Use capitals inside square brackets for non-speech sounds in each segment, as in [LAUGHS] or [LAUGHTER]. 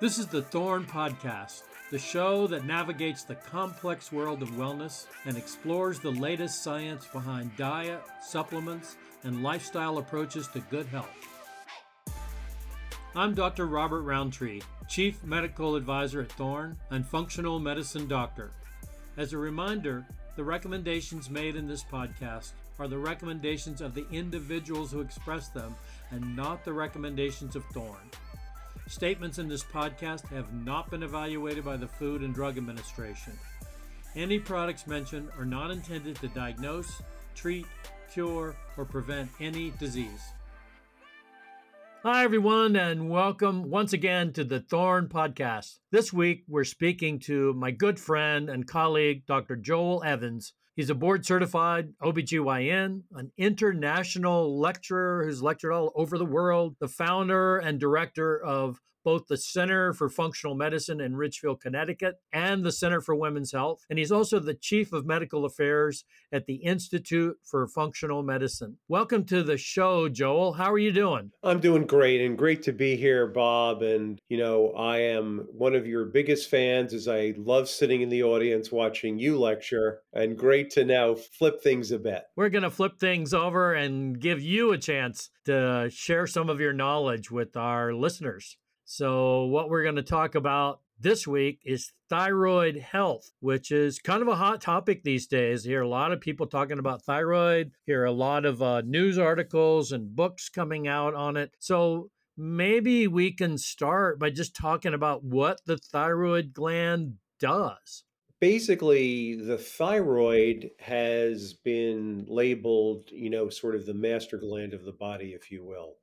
This is the Thorne Podcast, the show that navigates the complex world of wellness and explores the latest science behind diet, supplements, and lifestyle approaches to good health. I'm Dr. Robert Rountree, Chief Medical Advisor at Thorne and Functional Medicine Doctor. As a reminder, the recommendations made in this podcast are the recommendations of the individuals who express them and not the recommendations of Thorne. Statements in this podcast have not been evaluated by the Food and Drug Administration. Any products mentioned are not intended to diagnose, treat, cure, or prevent any disease. Hi, everyone, and welcome once again to the Thorne Podcast. This week, we're speaking to my good friend and colleague, Dr. Joel Evans. He's a board certified OBGYN, an international lecturer who's lectured all over the world, the founder and director of both the Center for Functional Medicine in Ridgefield, Connecticut, and the Center for Women's Health. And he's also the Chief of Medical Affairs at the Institute for Functional Medicine. Welcome to the show, Joel. How are you doing? I'm doing great and great to be here, Bob. And, you know, I am one of your biggest fans as I love sitting in the audience watching you lecture and great to now flip things a bit. We're going to flip things over and give you a chance to share some of your knowledge with our listeners. So, what we're going to talk about this week is thyroid health, which is kind of a hot topic these days. hear a lot of people talking about thyroid, hear a lot of uh, news articles and books coming out on it. So, maybe we can start by just talking about what the thyroid gland does. Basically, the thyroid has been labeled, you know, sort of the master gland of the body, if you will.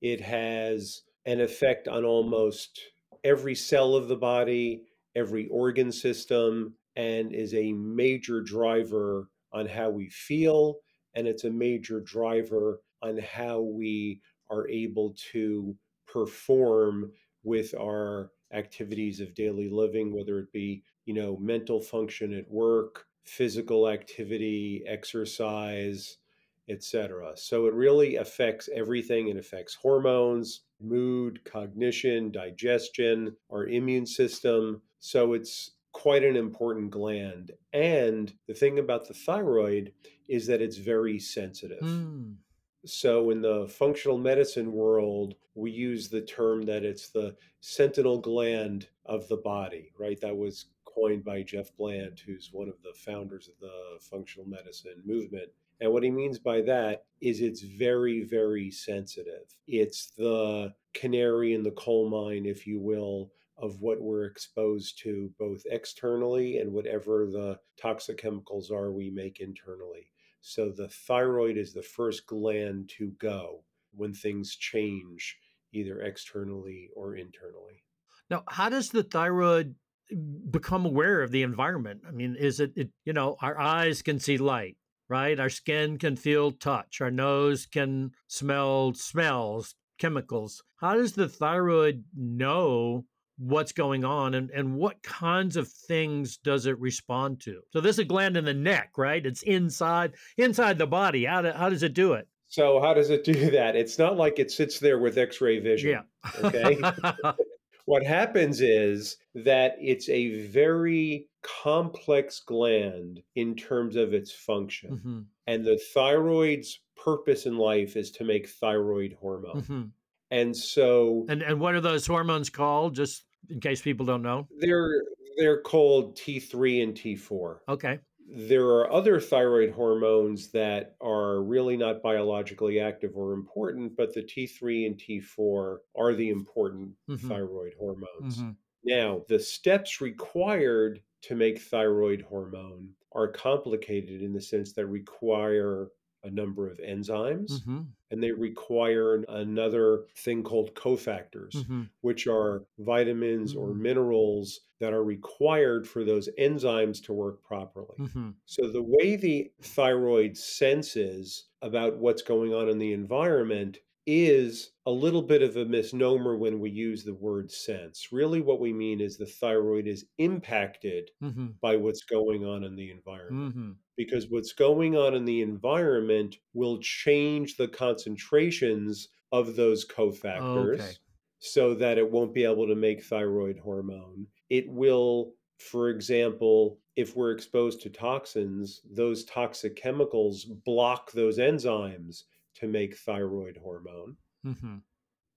It has an effect on almost every cell of the body, every organ system, and is a major driver on how we feel. And it's a major driver on how we are able to perform with our activities of daily living, whether it be, you know, mental function at work, physical activity, exercise, etc. So it really affects everything. It affects hormones, mood, cognition, digestion, our immune system. So it's quite an important gland. And the thing about the thyroid is that it's very sensitive. Mm. So, in the functional medicine world, we use the term that it's the sentinel gland of the body, right? That was coined by Jeff Bland, who's one of the founders of the functional medicine movement. And what he means by that is it's very, very sensitive. It's the canary in the coal mine, if you will, of what we're exposed to both externally and whatever the toxic chemicals are we make internally. So the thyroid is the first gland to go when things change, either externally or internally. Now, how does the thyroid mm, become aware of the environment? I mean, is it, it you know, our eyes can see light, right? Our skin can feel touch, our nose can smell smells, chemicals. How does the thyroid know what's going on and, and what kinds of things does it respond to? So this is a gland in the neck, right? It's inside inside the body. How, do, how does it do it? So how does it do that? It's not like it sits there with x-ray vision. Yeah. Okay. [LAUGHS] what happens is that it's a very complex gland in terms of its function. Mm-hmm. And the thyroid's purpose in life is to make thyroid hormone. Mm-hmm. And so And and what are those hormones called just in case people don't know? They're they're called T3 and T4. Okay. There are other thyroid hormones that are really not biologically active or important, but the T3 and T4 are the important mm-hmm. thyroid hormones. Mm-hmm. Now, the steps required to make thyroid hormone are complicated in the sense that require a number of enzymes mm-hmm. and they require another thing called cofactors mm-hmm. which are vitamins mm-hmm. or minerals that are required for those enzymes to work properly mm-hmm. so the way the thyroid senses about what's going on in the environment is a little bit of a misnomer when we use the word sense. Really, what we mean is the thyroid is impacted mm-hmm. by what's going on in the environment. Mm-hmm. Because what's going on in the environment will change the concentrations of those cofactors. Okay. so that it won't be able to make thyroid hormone. It will, for example, if we're exposed to toxins, those toxic chemicals block those enzymes to make thyroid hormone. Mm-hmm.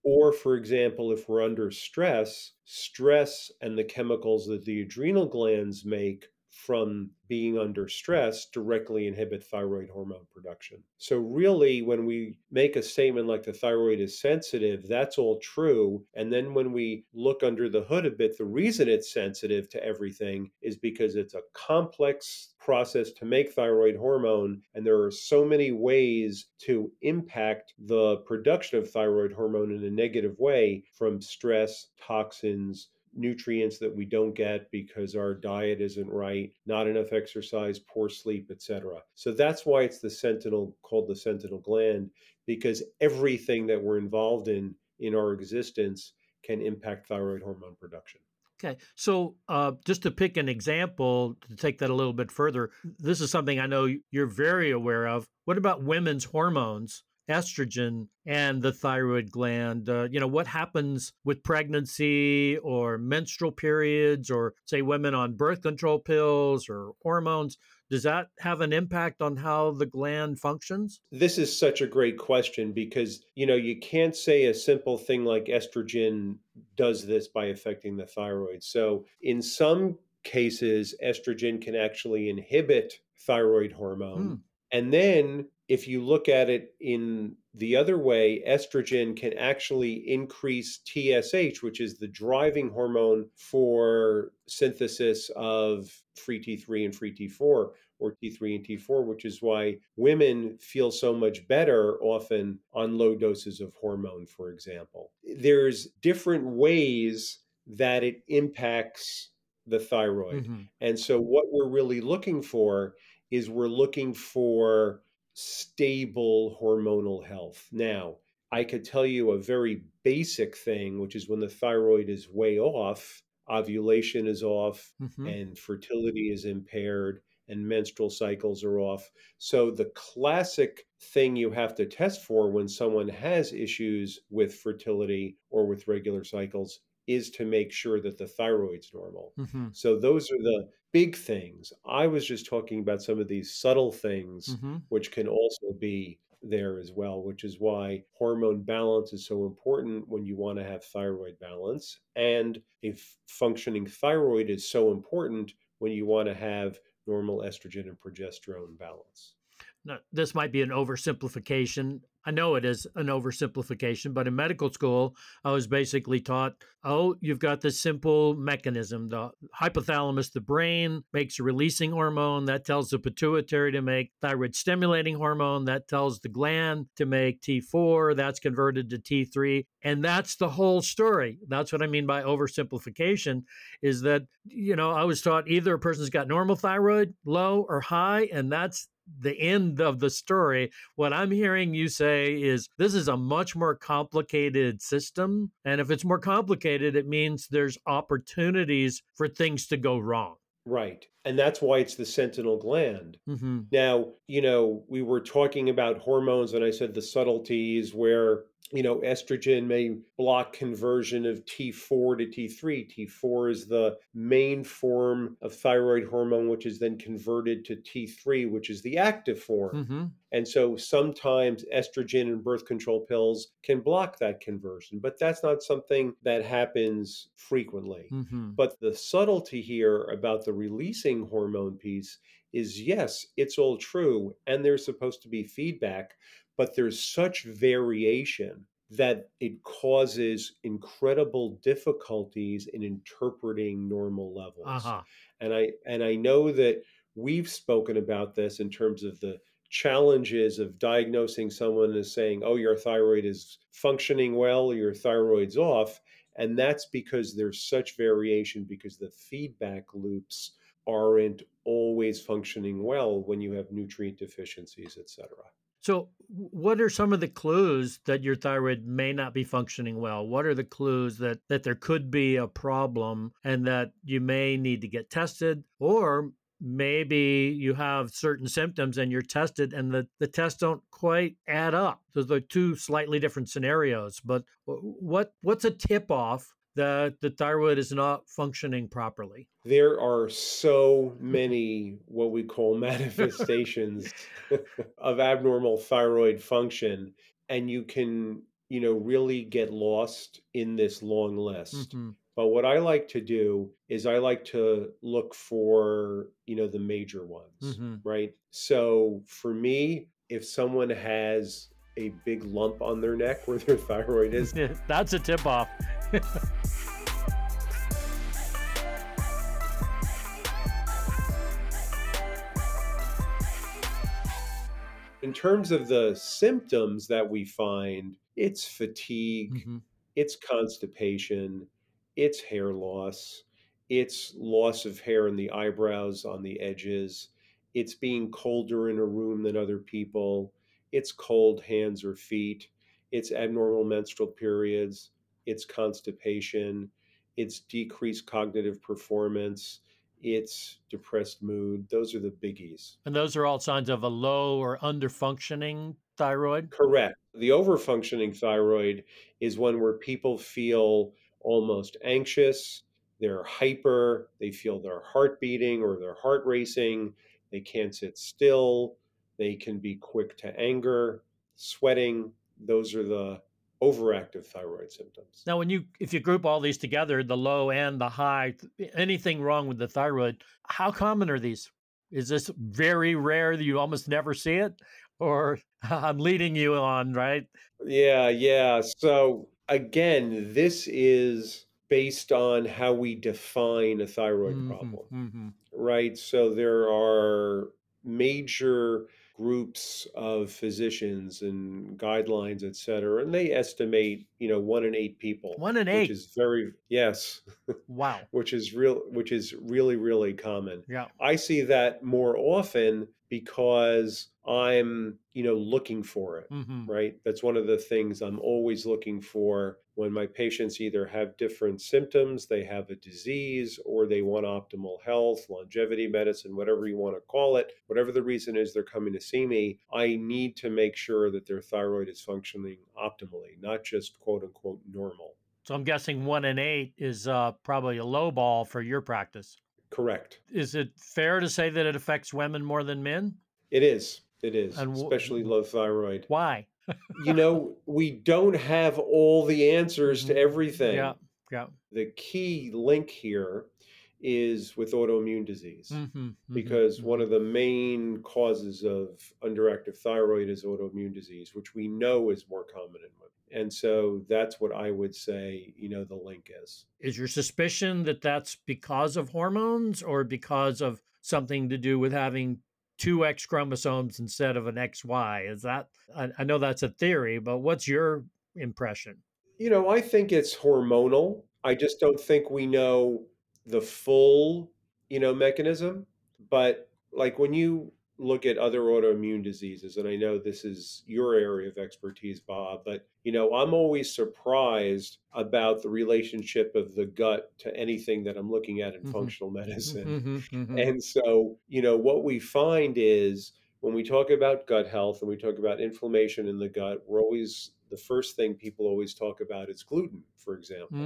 Or, for example, if we're under stress, stress and the chemicals that the adrenal glands make from being under stress directly inhibit thyroid hormone production. So, really, when we make a statement like the thyroid is sensitive, that's all true. And then when we look under the hood a bit, the reason it's sensitive to everything is because it's a complex process to make thyroid hormone. And there are so many ways to impact the production of thyroid hormone in a negative way from stress, toxins, nutrients that we don't get because our diet isn't right, not enough exercise, poor sleep, etc. So that's why it's the sentinel called the sentinel gland because everything that we're involved in in our existence can impact thyroid hormone production. Okay, so uh, just to pick an example to take that a little bit further, this is something I know you're very aware of. What about women's hormones? Estrogen and the thyroid gland. Uh, you know, what happens with pregnancy or menstrual periods or, say, women on birth control pills or hormones? Does that have an impact on how the gland functions? This is such a great question because, you know, you can't say a simple thing like estrogen does this by affecting the thyroid. So, in some cases, estrogen can actually inhibit thyroid hormone. Hmm. And then if you look at it in the other way, estrogen can actually increase TSH, which is the driving hormone for synthesis of free T3 and free T4, or T3 and T4, which is why women feel so much better often on low doses of hormone, for example. There's different ways that it impacts the thyroid. Mm-hmm. And so, what we're really looking for is we're looking for stable hormonal health. Now, I could tell you a very basic thing, which is when the thyroid is way off, ovulation is off, mm-hmm. and fertility is impaired, and menstrual cycles are off. So, the classic thing you have to test for when someone has issues with fertility or with regular cycles is to make sure that the thyroid's normal. Mm-hmm. So those are the big things. I was just talking about some of these subtle things, mm-hmm. which can also be there as well, which is why hormone balance is so important when you want to have thyroid balance. And a functioning thyroid is so important when you want to have normal estrogen and progesterone balance. Now, this might be an oversimplification I know it is an oversimplification, but in medical school, I was basically taught oh, you've got this simple mechanism. The hypothalamus, the brain, makes a releasing hormone that tells the pituitary to make thyroid stimulating hormone, that tells the gland to make T4, that's converted to T3. And that's the whole story. That's what I mean by oversimplification is that, you know, I was taught either a person's got normal thyroid, low, or high, and that's the end of the story. What I'm hearing you say is this is a much more complicated system. And if it's more complicated, it means there's opportunities for things to go wrong. Right. And that's why it's the sentinel gland. Mm-hmm. Now, you know, we were talking about hormones, and I said the subtleties where you know, estrogen may block conversion of T4 to T3. T4 is the main form of thyroid hormone, which is then converted to T3, which is the active form. Mm-hmm. And so sometimes estrogen and birth control pills can block that conversion, but that's not something that happens frequently. Mm-hmm. But the subtlety here about the releasing hormone piece is yes, it's all true, and there's supposed to be feedback but there's such variation that it causes incredible difficulties in interpreting normal levels. Uh-huh. And I and I know that we've spoken about this in terms of the challenges of diagnosing someone as saying, "Oh, your thyroid is functioning well, your thyroid's off." And that's because there's such variation because the feedback loops aren't always functioning well when you have nutrient deficiencies, et cetera. So, what are some of the clues that your thyroid may not be functioning well? What are the clues that that there could be a problem and that you may need to get tested or maybe you have certain symptoms and you're tested and the, the tests don't quite add up. So they're two slightly different scenarios. But uh, what what's a tip off that the thyroid is not functioning properly? There are so [LAUGHS] many what we call [LAUGHS] manifestations [LAUGHS] of abnormal thyroid function, and you can, you know, really get lost in this long list. Mm-hmm. But what I like to do is I like to look for, you know, the major ones, mm-hmm. right? So for me, if someone has a big lump on their neck where their thyroid is, that's a tip off. Terms of the symptoms that we find, it's fatigue, mm-hmm. it's constipation, it's hair loss, it's loss of hair in the eyebrows on the edges, it's being colder in a room than other people, it's cold hands or feet, it's abnormal menstrual periods, it's constipation, it's decreased cognitive performance, it's depressed mood. Those are the biggies. And those are all signs of a low or under functioning thyroid? Correct. The overfunctioning thyroid is one where people feel almost anxious, they're hyper, they feel their heart beating or their heart racing, they can't sit still, they can be quick to anger, sweating. Those are the overactive thyroid symptoms. Now, when you if you group all these together, the low and the high, anything wrong with the thyroid, how common are these? Is this very rare that you almost never see it? Or [LAUGHS] I'm leading you on, right? Yeah, yeah. So again, this is based on how we define a thyroid mm-hmm, problem, mm-hmm. right? So there are major groups of physicians and guidelines, et cetera, and they estimate, you know, one in eight people. One in eight, which is very yes, wow, [LAUGHS] which is real, which is really really common. Yeah, I see that more often because I'm, you know, looking for it, mm-hmm. right? That's one of the things I'm always looking for when my patients either have different symptoms, they have a disease, or they want optimal health, longevity medicine, whatever you want to call it, whatever the reason is they're coming to see me, I need to make sure that their thyroid is functioning optimally, not just quote unquote normal. So I'm guessing one in eight is uh, probably a low ball for your practice. Correct. Is it fair to say that it affects women more than men? It is. It is, w- especially low thyroid. Why? you know, we don't have all the answers to mm-hmm. everything. Yeah. Yeah. The key link here is with autoimmune disease mm-hmm, mm-hmm, because mm-hmm. one of the main causes of underactive thyroid is autoimmune disease, which we know is more common in women. And so that's what I would say, you know, the link is. Is your suspicion that that's because of hormones or because of something to do with having two X chromosomes instead of an XY? Is that, I, I know that's a theory, but what's your impression? You know, I think it's hormonal. I just don't think we know the full, you know, mechanism. But like when you look at other autoimmune diseases, and I know this is your area of expertise, Bob, but you know, I'm always surprised about the relationship of the gut to anything that I'm looking at in mm-hmm. functional [LAUGHS] medicine. Mm-hmm, mm-hmm. And so, you know, what we find is when we talk about gut health and we talk about inflammation in the gut, we're always the first thing people always talk about is gluten, for example.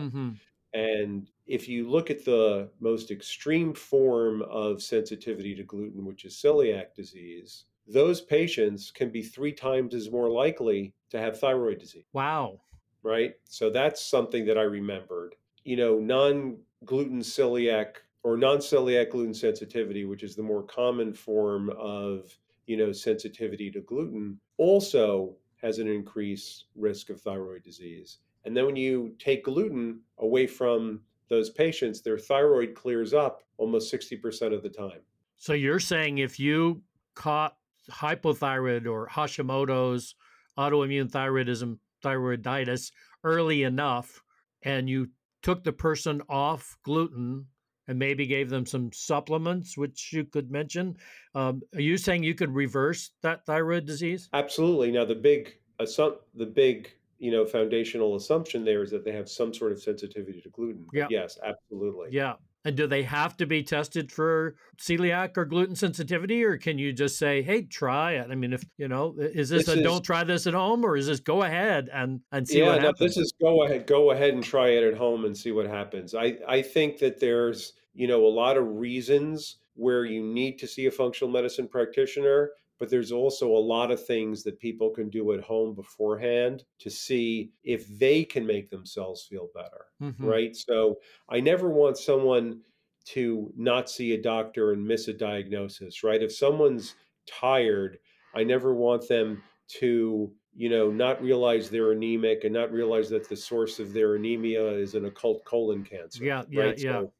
And if you look at the most extreme form of sensitivity to gluten, which is celiac disease, those patients can be three times as more likely to have thyroid disease. Wow. Right? So that's something that I remembered. You know, non gluten celiac or non celiac gluten sensitivity, which is the more common form of, you know, sensitivity to gluten, also has an increased risk of thyroid disease. And then when you take gluten away from those patients, their thyroid clears up almost 60% of the time. So you're saying if you caught hypothyroid or Hashimoto's autoimmune thyroidism, thyroiditis early enough, and you took the person off gluten and maybe gave them some supplements, which you could mention, um, are you saying you could reverse that thyroid disease? Absolutely. Now the big uh, the big you know foundational assumption there is that they have some sort of sensitivity to gluten. Yeah. Yes, absolutely. Yeah. And do they have to be tested for celiac or gluten sensitivity, or can you just say, "Hey, try it"? I mean, if you know, is this, this a is, don't try this at home, or is this go ahead and and see yeah, what no, happens? This is go ahead, go ahead and try it at home and see what happens. I I think that there's you know a lot of reasons where you need to see a functional medicine practitioner but there's also a lot of things that people can do at home beforehand to see if they can make themselves feel better mm-hmm. right so i never want someone to not see a doctor and miss a diagnosis right if someone's tired i never want them to you know not realize they're anemic and not realize that the source of their anemia is an occult colon cancer yeah yeah right? yeah so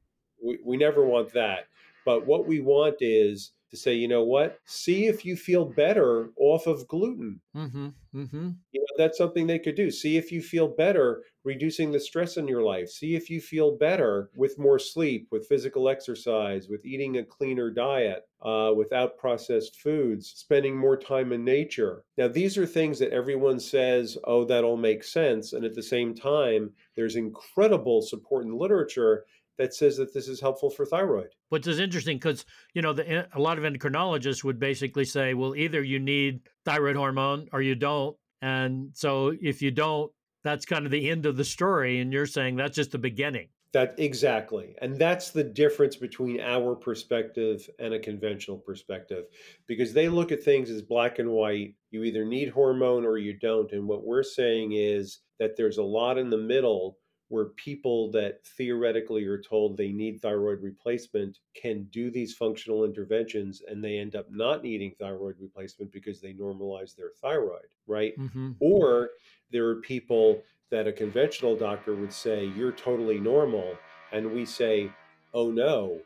we, we never want that but what we want is to say, you know what, see if you feel better off of gluten. Mm-hmm, mm-hmm. You know, that's something they could do. See if you feel better reducing the stress in your life. See if you feel better with more sleep, with physical exercise, with eating a cleaner diet, uh, without processed foods, spending more time in nature. Now, these are things that everyone says, oh, that all makes sense. And at the same time, there's incredible support in literature that says that this is helpful for thyroid. Which is interesting because you know the, a lot of endocrinologists would basically say, well, either you need thyroid hormone or you don't, and so if you don't, that's kind of the end of the story. And you're saying that's just the beginning. That exactly, and that's the difference between our perspective and a conventional perspective, because they look at things as black and white. You either need hormone or you don't, and what we're saying is that there's a lot in the middle where people that theoretically are told they need thyroid replacement can do these functional interventions and they end up not needing thyroid replacement because they normalize their thyroid, right? Mm-hmm. Or there are people that a conventional doctor would say, You're totally normal. And we say, Oh no,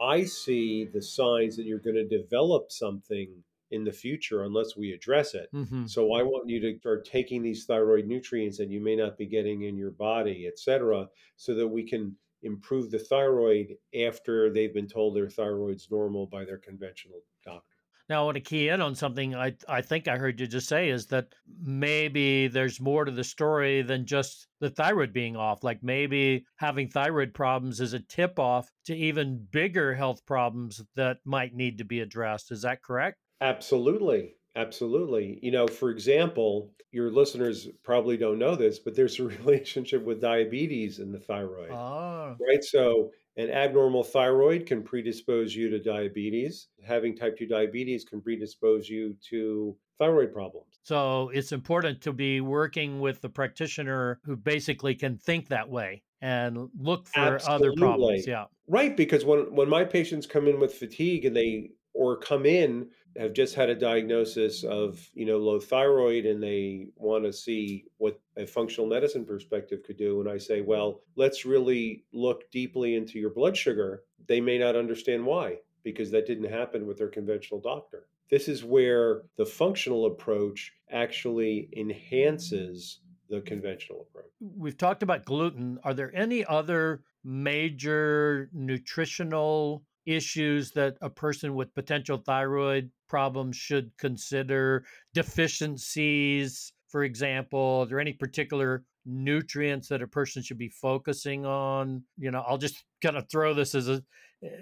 I see the signs that you're going to develop something in the future unless we address it. Mm-hmm. So I want you to start taking these thyroid nutrients that you may not be getting in your body, et cetera, so that we can improve the thyroid after they've been told their thyroid's normal by their conventional doctor. Now, I want to key in on something I, I think I heard you just say is that maybe there's more to the story than just the thyroid being off. Like maybe having thyroid problems is a tip off to even bigger health problems that might need to be addressed. Is that correct? Absolutely. Absolutely. You know, for example, your listeners probably don't know this, but there's a [LAUGHS] relationship with diabetes and the thyroid. Oh. Right. So, an abnormal thyroid can predispose you to diabetes. Having type 2 diabetes can predispose you to thyroid problems. So, it's important to be working with the practitioner who basically can think that way and look for Absolutely. other problems. Yeah. Right. Because when, when my patients come in with fatigue and they or come in have just had a diagnosis of you know low thyroid and they want to see what a functional medicine perspective could do and i say well let's really look deeply into your blood sugar. They may not understand why because that didn't happen with their conventional doctor. This is where the functional approach actually enhances the conventional approach. We've talked about gluten. Are there any other major nutritional issues that a person with potential thyroid problems should consider? Deficiencies, for example, are there any particular nutrients that a person should be focusing on? You know, I'll just kind of throw this as a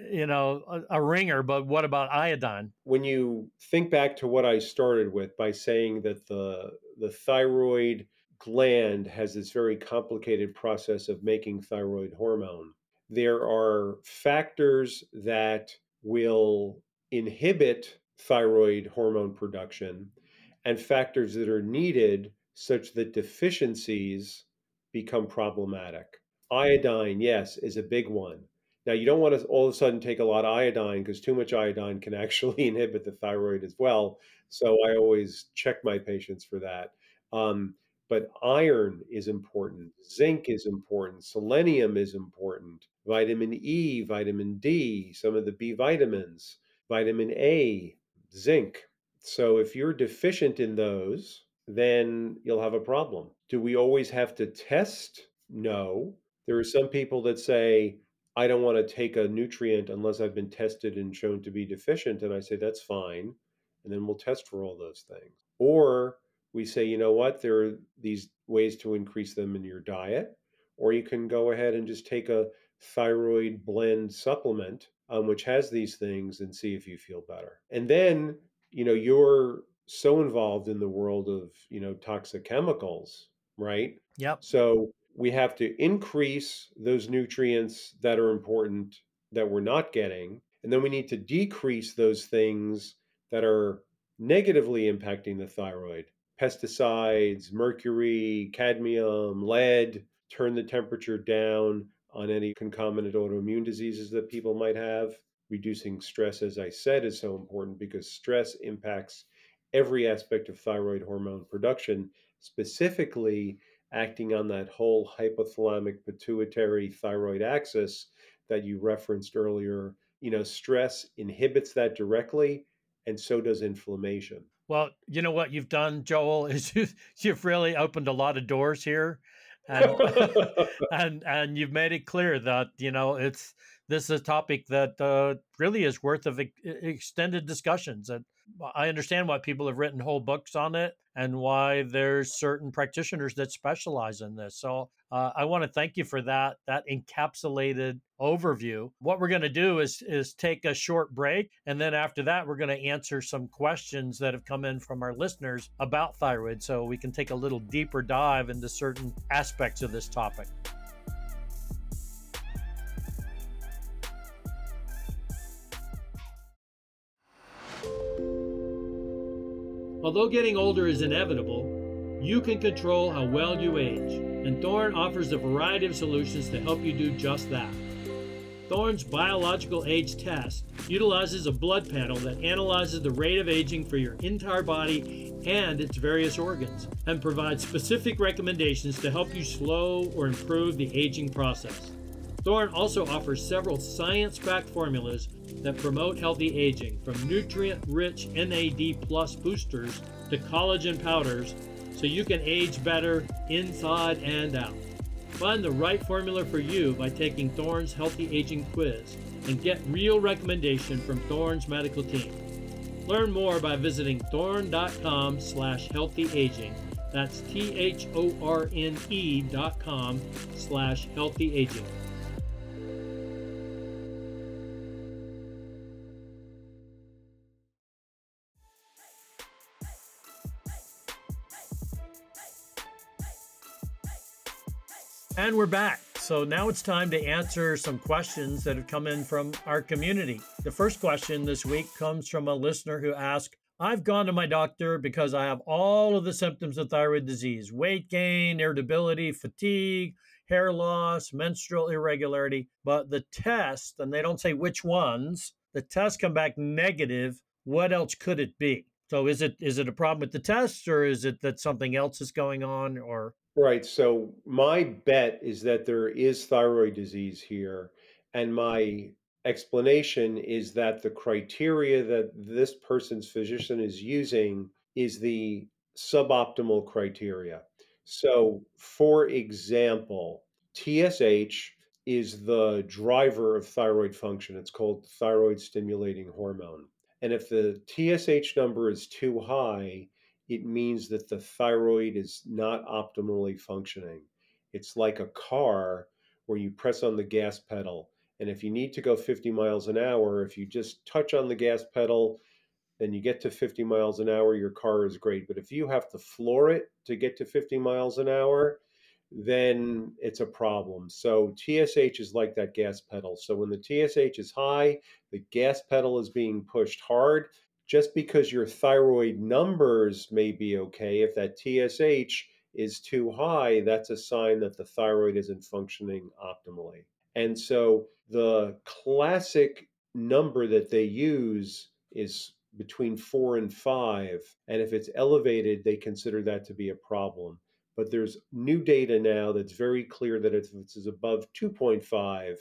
you know a, a, ringer but what about iodine when you think back to what i started with by saying that the the thyroid gland has this very complicated process of making thyroid hormone there are factors that will inhibit thyroid hormone production and factors that are needed such that deficiencies become problematic. Iodine, yes, is a big one. Now, you don't want to all of a sudden take a lot of iodine because too much iodine can [LAUGHS] actually inhibit the thyroid as well. So I always check my patients for that. Um, but iron is important, zinc is important, selenium is important, vitamin E, vitamin D, some of the B vitamins, vitamin A, zinc. So if you're deficient in those, then you'll have a problem. Do we always have to test? No. There are some people that say, I don't want to take a nutrient unless I've been tested and shown to be deficient. And I say, that's fine. And then we'll test for all those things. Or we say, you know what, there are these ways to increase them in your diet, or you can go ahead and just take a, thyroid blend supplement, um, which has these things, and see if you feel better. And then, you know, you're so involved in the world of, you know, toxic chemicals, right? Yep. So we have to increase those nutrients that are important that we're not getting. And then we need to decrease those things that are negatively impacting the thyroid pesticides, mercury, cadmium, lead, turn the temperature down on any concomitant autoimmune diseases that people might have. Reducing stress, as I said, is so important because stress impacts every aspect of thyroid hormone production, specifically acting on that whole hypothalamic pituitary thyroid axis that you referenced earlier. You know, stress inhibits that directly, and so does inflammation. Well, you know what you've done, Joel, is [LAUGHS] you've, you've really opened a lot of doors here. And, [LAUGHS] and and you've made it clear that you know it's this is a topic that uh, really is worth of extended discussions. And I understand why people have written whole books on it and why there's certain practitioners that specialize in this. So uh, I want to thank you for that that encapsulated overview. What we're going to do is is take a short break, and then after that, we're going to answer some questions that have come in from our listeners about thyroid, so we can take a little deeper dive into certain aspects of this topic. Although getting older is inevitable, you can control how well you age, and Thorne offers a variety of solutions to help you do just that. Thorne's biological age test utilizes a blood panel that analyzes the rate of aging for your entire body and its various organs, and provides specific recommendations to help you slow or improve the aging process. Thorne also offers several science backed formulas that promote healthy aging, from nutrient rich NAD plus boosters to collagen powders, so you can age better inside and out. Find the right formula for you by taking Thorne's Healthy Aging Quiz and get real recommendation from Thorne's medical team. Learn more by visiting thorne.com slash healthyaging. That's T-H-O-R-N-E dot com slash healthyaging. And we're back. So now it's time to answer some questions that have come in from our community. The first question this week comes from a listener who asked, I've gone to my doctor because I have all of the symptoms of thyroid disease weight gain, irritability, fatigue, hair loss, menstrual irregularity. But the test, and they don't say which ones, the tests come back negative. What else could it be? So is it is it a problem with the test or is it that something else is going on or Right. So my bet is that there is thyroid disease here. And my explanation is that the criteria that this person's physician is using is the suboptimal criteria. So, for example, TSH is the driver of thyroid function. It's called thyroid stimulating hormone. And if the TSH number is too high, it means that the thyroid is not optimally functioning. It's like a car where you press on the gas pedal. And if you need to go 50 miles an hour, if you just touch on the gas pedal and you get to 50 miles an hour, your car is great. But if you have to floor it to get to 50 miles an hour, then it's a problem. So TSH is like that gas pedal. So when the TSH is high, the gas pedal is being pushed hard just because your thyroid numbers may be okay, if that TSH is too high, that's a sign that the thyroid isn't functioning optimally. And so the classic number that they use is between four and five. And if it's elevated, they consider that to be a problem. But there's new data now that's very clear that if it's is above 2.5,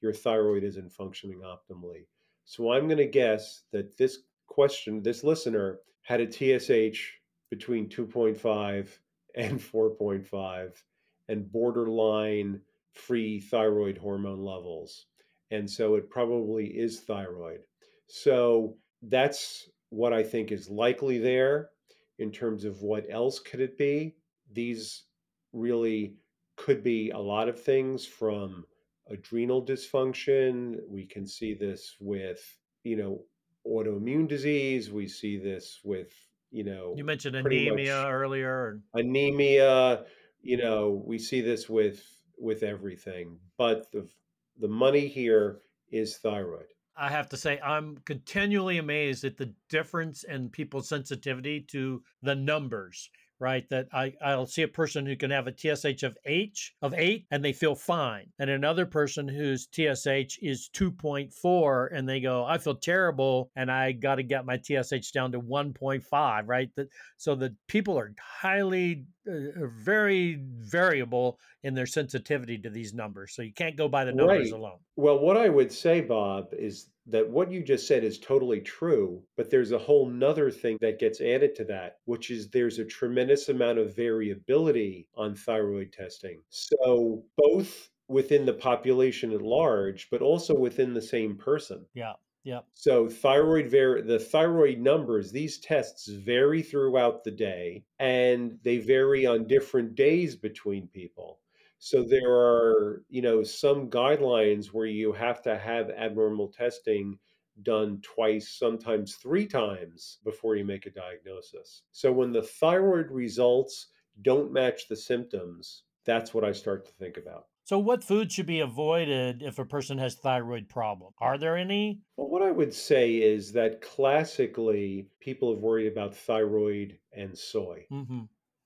your thyroid isn't functioning optimally. So I'm going to guess that this question, this listener had a TSH between 2.5 and [LAUGHS] 4.5 and borderline free thyroid hormone levels. And so it probably is thyroid. So that's what I think is likely there in terms of what else could it be. These really could be a lot of things from adrenal dysfunction. We can see this with, you know, autoimmune disease. We see this with, you know, You mentioned anemia earlier. anemia. You know, we see this with with everything. But the the money here is thyroid. I have to say, I'm continually amazed at the difference in people's sensitivity to the numbers right? That I, I'll see a person who can have a TSH of H of eight and they feel fine. And another person whose TSH is 2.4 and they go, I feel terrible and I got to get my TSH down to 1.5, right? That so the people are highly uh, very variable in their sensitivity to these numbers. So you can't go by the numbers Right. alone. Well, what I would say, Bob, is that what you just said is totally true, but there's a whole nother thing that gets added to that, which is there's a tremendous amount of variability on thyroid testing. So, both within the population at large, but also within the same person. Yeah. Yeah. So thyroid var- the thyroid numbers, these tests vary throughout the day and they vary on different days between people. So there are, you know, some guidelines where you have to have abnormal testing done twice, sometimes three times before you make a diagnosis. So when the thyroid results don't match the symptoms, that's what I start to think about. So, what foods should be avoided if a person has thyroid problem? Are there any? Well, what I would say is that classically people have worried about thyroid and soy. Mm-hmm.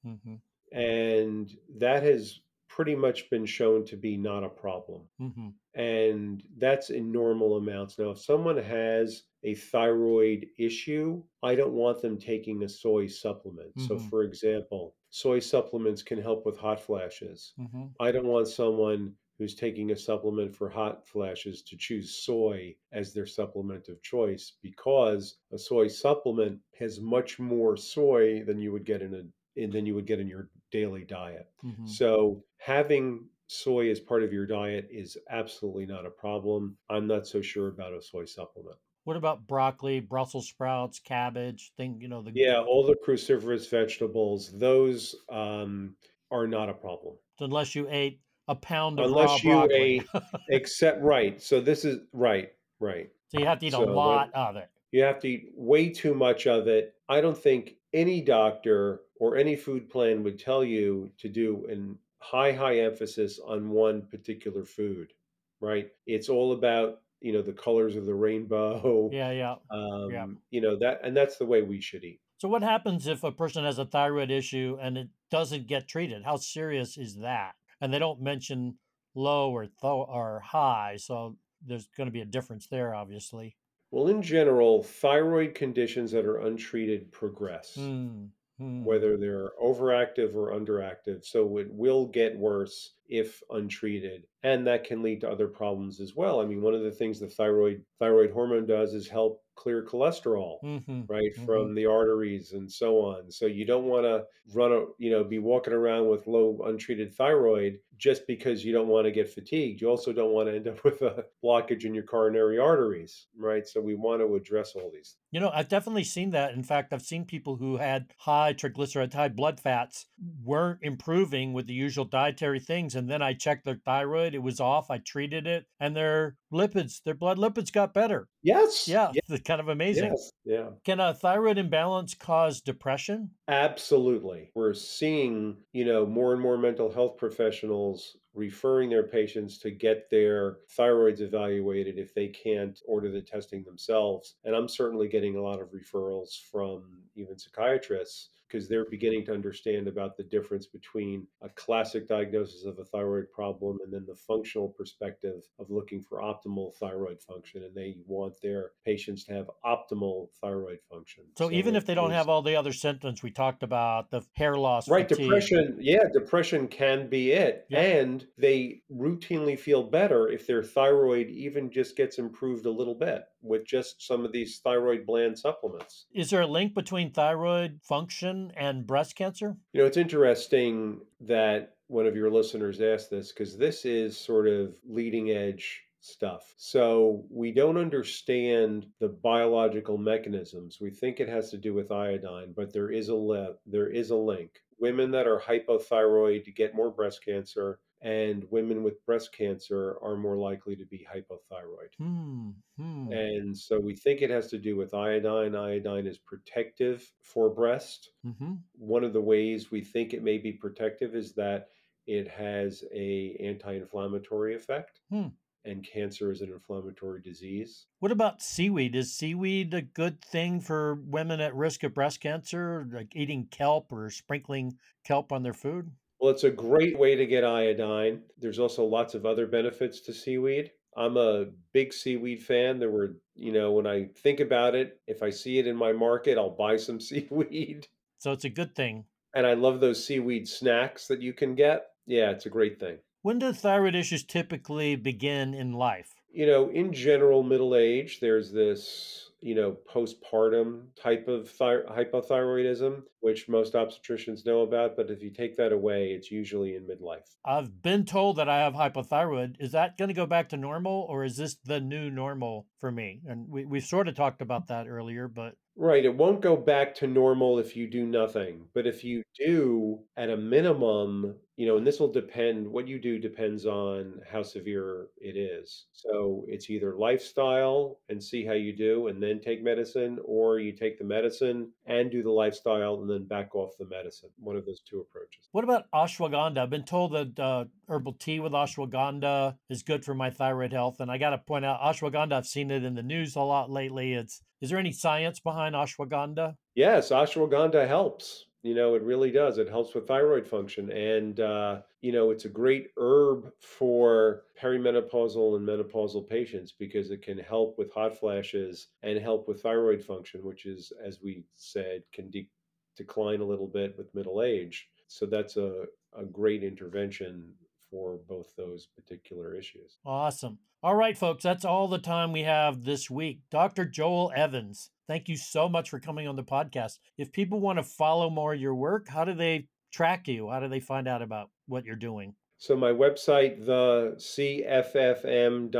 Mm-hmm. And that has pretty much been shown to be not a problem. Mm-hmm. And that's in normal amounts. Now, if someone has a thyroid issue, I don't want them taking a soy supplement. So, Mhm. for example, soy supplements can help with hot flashes. Mm-hmm. I don't want someone who's taking a supplement for hot flashes to choose soy as their supplement of choice because a soy supplement has much more soy than you would get in a in, than you would get in your daily diet. Mm-hmm. So having soy as part of your diet is absolutely not a problem. I'm not so sure about a soy supplement. What about broccoli, Brussels sprouts, cabbage? Think you know the Yeah, all the cruciferous vegetables, those um, are not a problem. unless you ate a pound of raw Unless you broccoli, ate, except right. So this is right, right. so you have to eat So a lot of it. You have to eat way too much of it. I don't think any doctor or any food plan would tell you to do an high, high emphasis on one particular food, right? It's all about, you know, the colors of the rainbow. Yeah, yeah. [LAUGHS] Um, you know, that and that's the way we should eat. So what happens if a person has a thyroid issue and it doesn't get treated? How serious is that? And they don't mention low or th- or high, so there's going to be a difference there, obviously. Well, in general, thyroid conditions that are untreated progress. Hmm. Hmm. whether they're overactive or underactive. So it will get worse if untreated, and that can lead to other problems as well. I mean, one of the things the thyroid thyroid hormone does is help clear cholesterol, Mhm, right, mhm. from the arteries and so on. So you don't want to run a, you know, be walking around with low untreated thyroid just because you don't want to get fatigued. You also don't want to end up [LAUGHS] with a blockage in your coronary arteries, right? So we want to address all these. You know, I've definitely seen that. In fact, I've seen people who had high triglycerides, high blood fats, weren't improving with the usual dietary things. And then I checked their thyroid, it was off. I treated it, and their lipids, their blood lipids got better. Yes. Yeah, it's kind of amazing. Yes. Yeah. Can a thyroid imbalance cause depression? Absolutely. We're seeing, you know, more and more mental health professionals referring their patients to get their thyroids evaluated if they can't order the testing themselves. And I'm certainly getting a lot of referrals from even psychiatrists because they're beginning to understand about the difference between a classic diagnosis of a thyroid problem and then the functional perspective of looking for optimal thyroid function. And they want their patients to have optimal thyroid function. So, even if they don't have all the other symptoms we talked about, the hair loss, Right, fatigue, depression. Yeah, depression can be it. Yeah. And they routinely feel better if their thyroid even just gets improved a little bit with just some of these thyroid blend supplements. Is there a link between thyroid function and breast cancer? You know, it's interesting that one of your listeners asked this because this is sort of leading edge stuff. So we don't understand the biological mechanisms. We think it has to do with iodine, but there is a li- there is a link. Women that are hypothyroid get more breast cancer and women with breast cancer are more likely to be hypothyroid. Hmm. hmm. And so we think it has to do with iodine. Iodine is protective for breast. hmm One of the ways we think it may be protective is that it has a anti-inflammatory effect. Hmm. And cancer is an inflammatory disease. What about seaweed? Is seaweed a good thing for women at risk of breast cancer, like eating kelp or sprinkling kelp on their food? Well, it's a great way to get iodine. There's also lots of other benefits to seaweed. I'm a big seaweed fan. There were, you know, when I think about it, if I see it in my market, I'll buy some [LAUGHS] seaweed. So it's a good thing. And I love those seaweed snacks that you can get. Yeah, it's a great thing. When do thyroid issues typically begin in life? You know, in general, middle age, there's this, you know, postpartum type of thy- hypothyroidism, which most obstetricians know about. But if you take that away, it's usually in midlife. I've been told that I have hypothyroid. Is that going to go back to normal or is this the new normal for me? And we, we've sort of talked about that earlier, but Right. It won't go back to normal if you do nothing. But if you do, at a minimum, you know, and this will depend, what you do depends on how severe it is. So it's either lifestyle and see how you do and then take medicine, or you take the medicine and do the lifestyle and then back off the medicine. One of those two approaches. what about ashwagandha? I've been told that uh, herbal tea with ashwagandha is good for my thyroid health. And I got to point out, ashwagandha, I've seen it in the news a lot lately. It's Is there any science behind ashwagandha? Yes, ashwagandha helps. You know, it really does. It helps with thyroid function. And, uh, you know, it's a great herb for perimenopausal and menopausal patients because it can help with hot flashes and help with thyroid function, which is, as we said, can de- decline a little bit with middle age. So that's a, a great intervention for both those particular issues. Awesome. All right, folks, that's all the time we have this week. Dr. Joel Evans, thank you so much for coming on the podcast. If people want to follow more of your work, how do they track you? How do they find out about what you're doing? So my website, the cffm.com,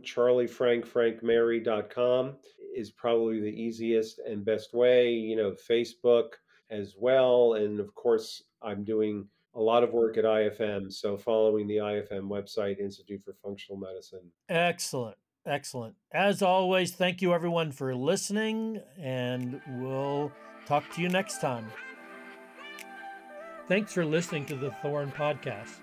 charliefrankfrankmary.com is probably the easiest and best way. You know, Facebook as well. And of course, I'm doing a lot of work at IFM. So following the IFM website, Institute for Functional Medicine. Excellent. Excellent. As always, thank you everyone for listening, and we'll talk to you next time. Thanks for listening to the Thorne Podcast.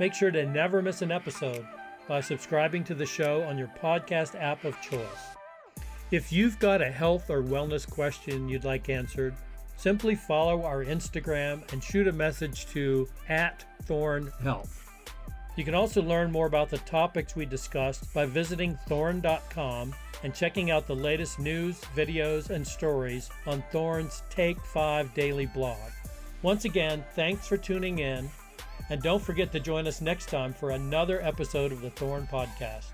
Make sure to never miss an episode by subscribing to the show on your podcast app of choice. If you've got a health or wellness question you'd like answered, simply follow our Instagram and shoot a message to at Thorne Health. You can also learn more about the topics we discussed by visiting thorne.com and checking out the latest news, videos, and stories on Thorne's Take 5 daily blog. Once again, thanks for tuning in, and don't forget to join us next time for another episode of the Thorne Podcast.